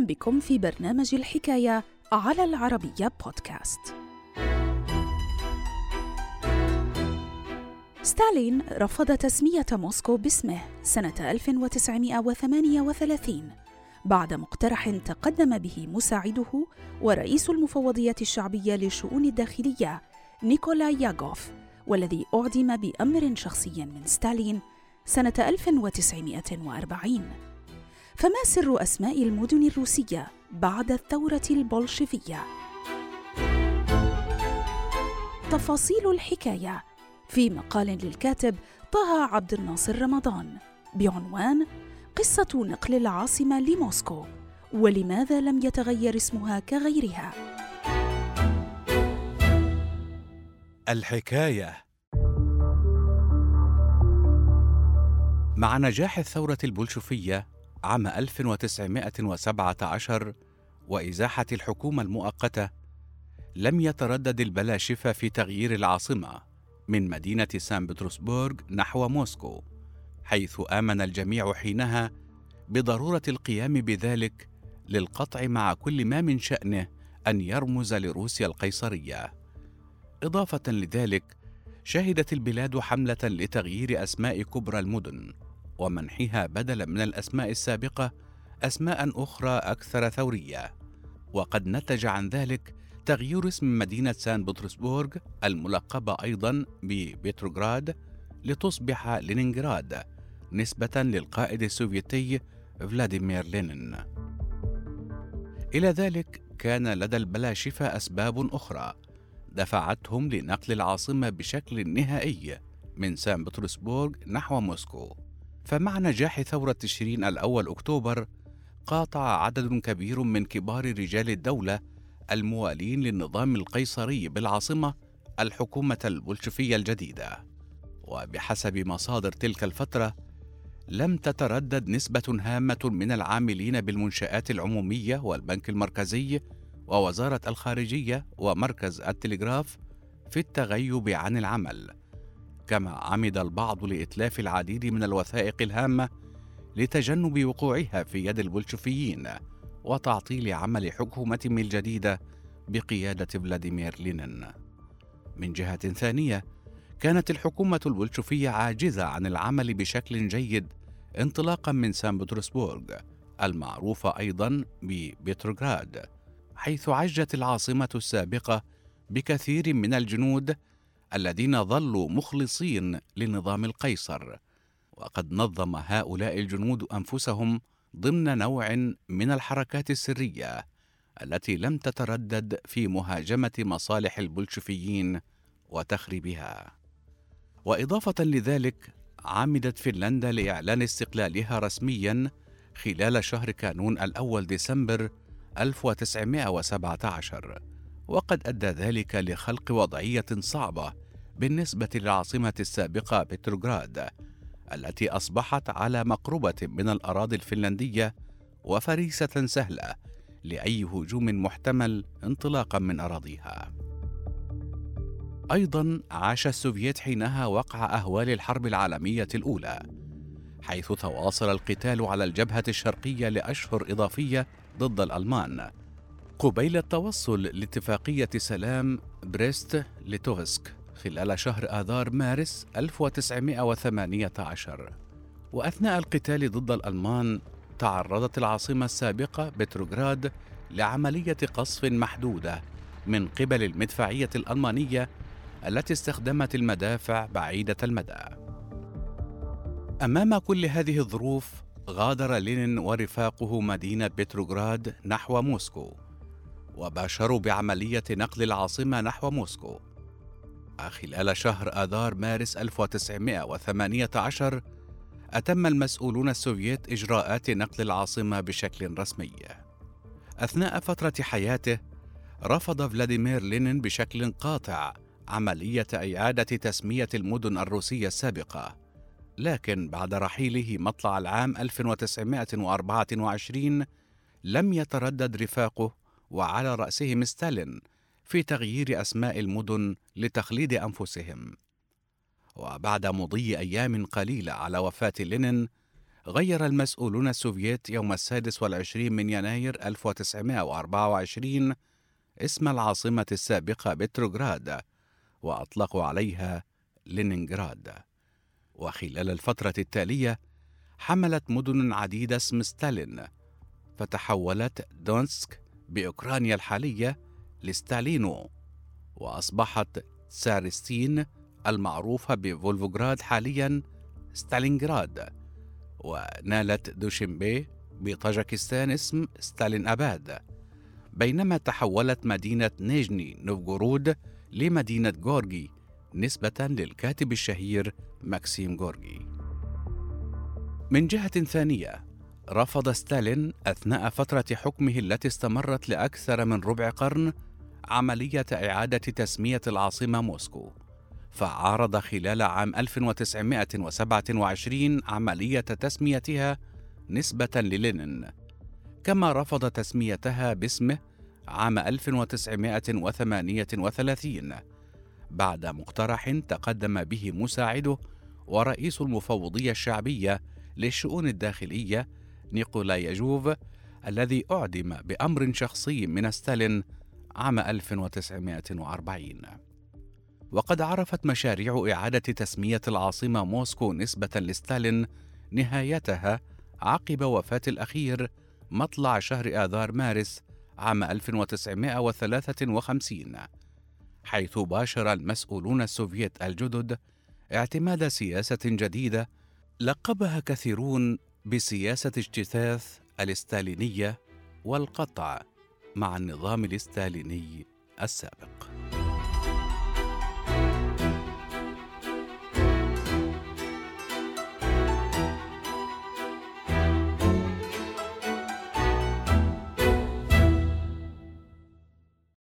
أهلا بكم في برنامج الحكاية على العربية بودكاست. ستالين رفض تسمية موسكو باسمه سنة 1938 بعد مقترح تقدم به مساعده ورئيس المفوضية الشعبية للشؤون الداخلية نيكولا ياغوف والذي أعدم بأمر شخصي من ستالين سنة 1940 فما سر أسماء المدن الروسية بعد الثورة البولشفية؟ تفاصيل الحكاية في مقال للكاتب طه عبد الناصر رمضان بعنوان قصة نقل العاصمة لموسكو ولماذا لم يتغير اسمها كغيرها؟ الحكاية مع نجاح الثورة البولشفية عام 1917 وإزاحة الحكومة المؤقتة لم يتردد البلاشفة في تغيير العاصمة من مدينة سان بطرسبورغ نحو موسكو حيث آمن الجميع حينها بضرورة القيام بذلك للقطع مع كل ما من شأنه أن يرمز لروسيا القيصرية. إضافة لذلك شهدت البلاد حملة لتغيير أسماء كبرى المدن ومنحها بدلا من الأسماء السابقة أسماء أخرى أكثر ثورية وقد نتج عن ذلك تغيير اسم مدينة سان بطرسبورغ الملقبة أيضا ببتروغراد لتصبح لينينغراد نسبة للقائد السوفيتي فلاديمير لينين. إلى ذلك كان لدى البلاشفة أسباب أخرى دفعتهم لنقل العاصمة بشكل نهائي من سان بطرسبورغ نحو موسكو فمع نجاح ثورة تشرين الأول أكتوبر قاطع عدد كبير من كبار رجال الدولة الموالين للنظام القيصري بالعاصمة الحكومة البولشفية الجديدة. وبحسب مصادر تلك الفترة لم تتردد نسبة هامة من العاملين بالمنشآت العمومية والبنك المركزي ووزارة الخارجية ومركز التلغراف في التغيب عن العمل. كما عمد البعض لإتلاف العديد من الوثائق الهامة لتجنب وقوعها في يد البولشفيين وتعطيل عمل حكومتهم الجديدة بقيادة فلاديمير لينين. من جهة ثانية، كانت الحكومة البولشفية عاجزة عن العمل بشكل جيد انطلاقا من سان بطرسبورغ المعروفة أيضا ببتروغراد حيث عجت العاصمة السابقة بكثير من الجنود الذين ظلوا مخلصين لنظام القيصر. وقد نظم هؤلاء الجنود أنفسهم ضمن نوع من الحركات السرية التي لم تتردد في مهاجمة مصالح البولشفيين وتخريبها. وإضافة لذلك عمدت فنلندا لإعلان استقلالها رسميا خلال شهر كانون الأول ديسمبر 1917 وقد أدى ذلك لخلق وضعية صعبة بالنسبة للعاصمة السابقة بتروغراد التي أصبحت على مقربة من الأراضي الفنلندية وفريسة سهلة لأي هجوم محتمل انطلاقا من أراضيها. أيضا عاش السوفييت حينها وقع أهوال الحرب العالمية الأولى حيث تواصل القتال على الجبهة الشرقية لأشهر إضافية ضد الألمان قبيل التوصل لاتفاقية سلام بريست ليتوفسك خلال شهر آذار مارس 1918 وأثناء القتال ضد الألمان تعرضت العاصمة السابقة بتروغراد لعملية قصف محدودة من قبل المدفعية الألمانية التي استخدمت المدافع بعيدة المدى. أمام كل هذه الظروف غادر لينين ورفاقه مدينة بتروغراد نحو موسكو وباشروا بعملية نقل العاصمة نحو موسكو. خلال شهر آذار مارس 1918 أتم المسؤولون السوفييت إجراءات نقل العاصمة بشكل رسمي. أثناء فترة حياته رفض فلاديمير لينين بشكل قاطع عملية إعادة تسمية المدن الروسية السابقة. لكن بعد رحيله مطلع العام 1924 لم يتردد رفاقه وعلى رأسهم ستالين في تغيير أسماء المدن لتخليد أنفسهم. وبعد مضي أيام قليلة على وفاة لينين، غير المسؤولون السوفييت يوم السادس والعشرين من يناير 1924 اسم العاصمة السابقة بتروغراد وأطلقوا عليها لينينغراد وخلال الفترة التالية حملت مدن عديدة اسم ستالين فتحولت دونيتسك بأوكرانيا الحالية لستالينو وأصبحت تساريتسين المعروفة بفولغوغراد حاليا ستالينغراد ونالت دوشنبي بطاجكستان اسم ستالين أباد بينما تحولت مدينة نيجني نوفغورود لمدينة غوركي نسبة للكاتب الشهير ماكسيم غوركي من جهة ثانية رفض ستالين أثناء فترة حكمه التي استمرت لأكثر من ربع قرن عملية إعادة تسمية العاصمة موسكو فعارض خلال عام 1927 عملية تسميتها نسبة للينين كما رفض تسميتها باسمه عام 1938 بعد مقترح تقدم به مساعده ورئيس المفوضية الشعبية للشؤون الداخلية نيكولاي يجوف الذي أعدم بأمر شخصي من ستالين عام 1940 وقد عرفت مشاريع إعادة تسمية العاصمة موسكو نسبة لستالين نهايتها عقب وفاة الأخير مطلع شهر آذار مارس عام 1953 حيث باشر المسؤولون السوفيت الجدد اعتماد سياسة جديدة لقبها كثيرون بسياسة اجتثاث الاستالينية والقطع مع النظام الاستاليني السابق.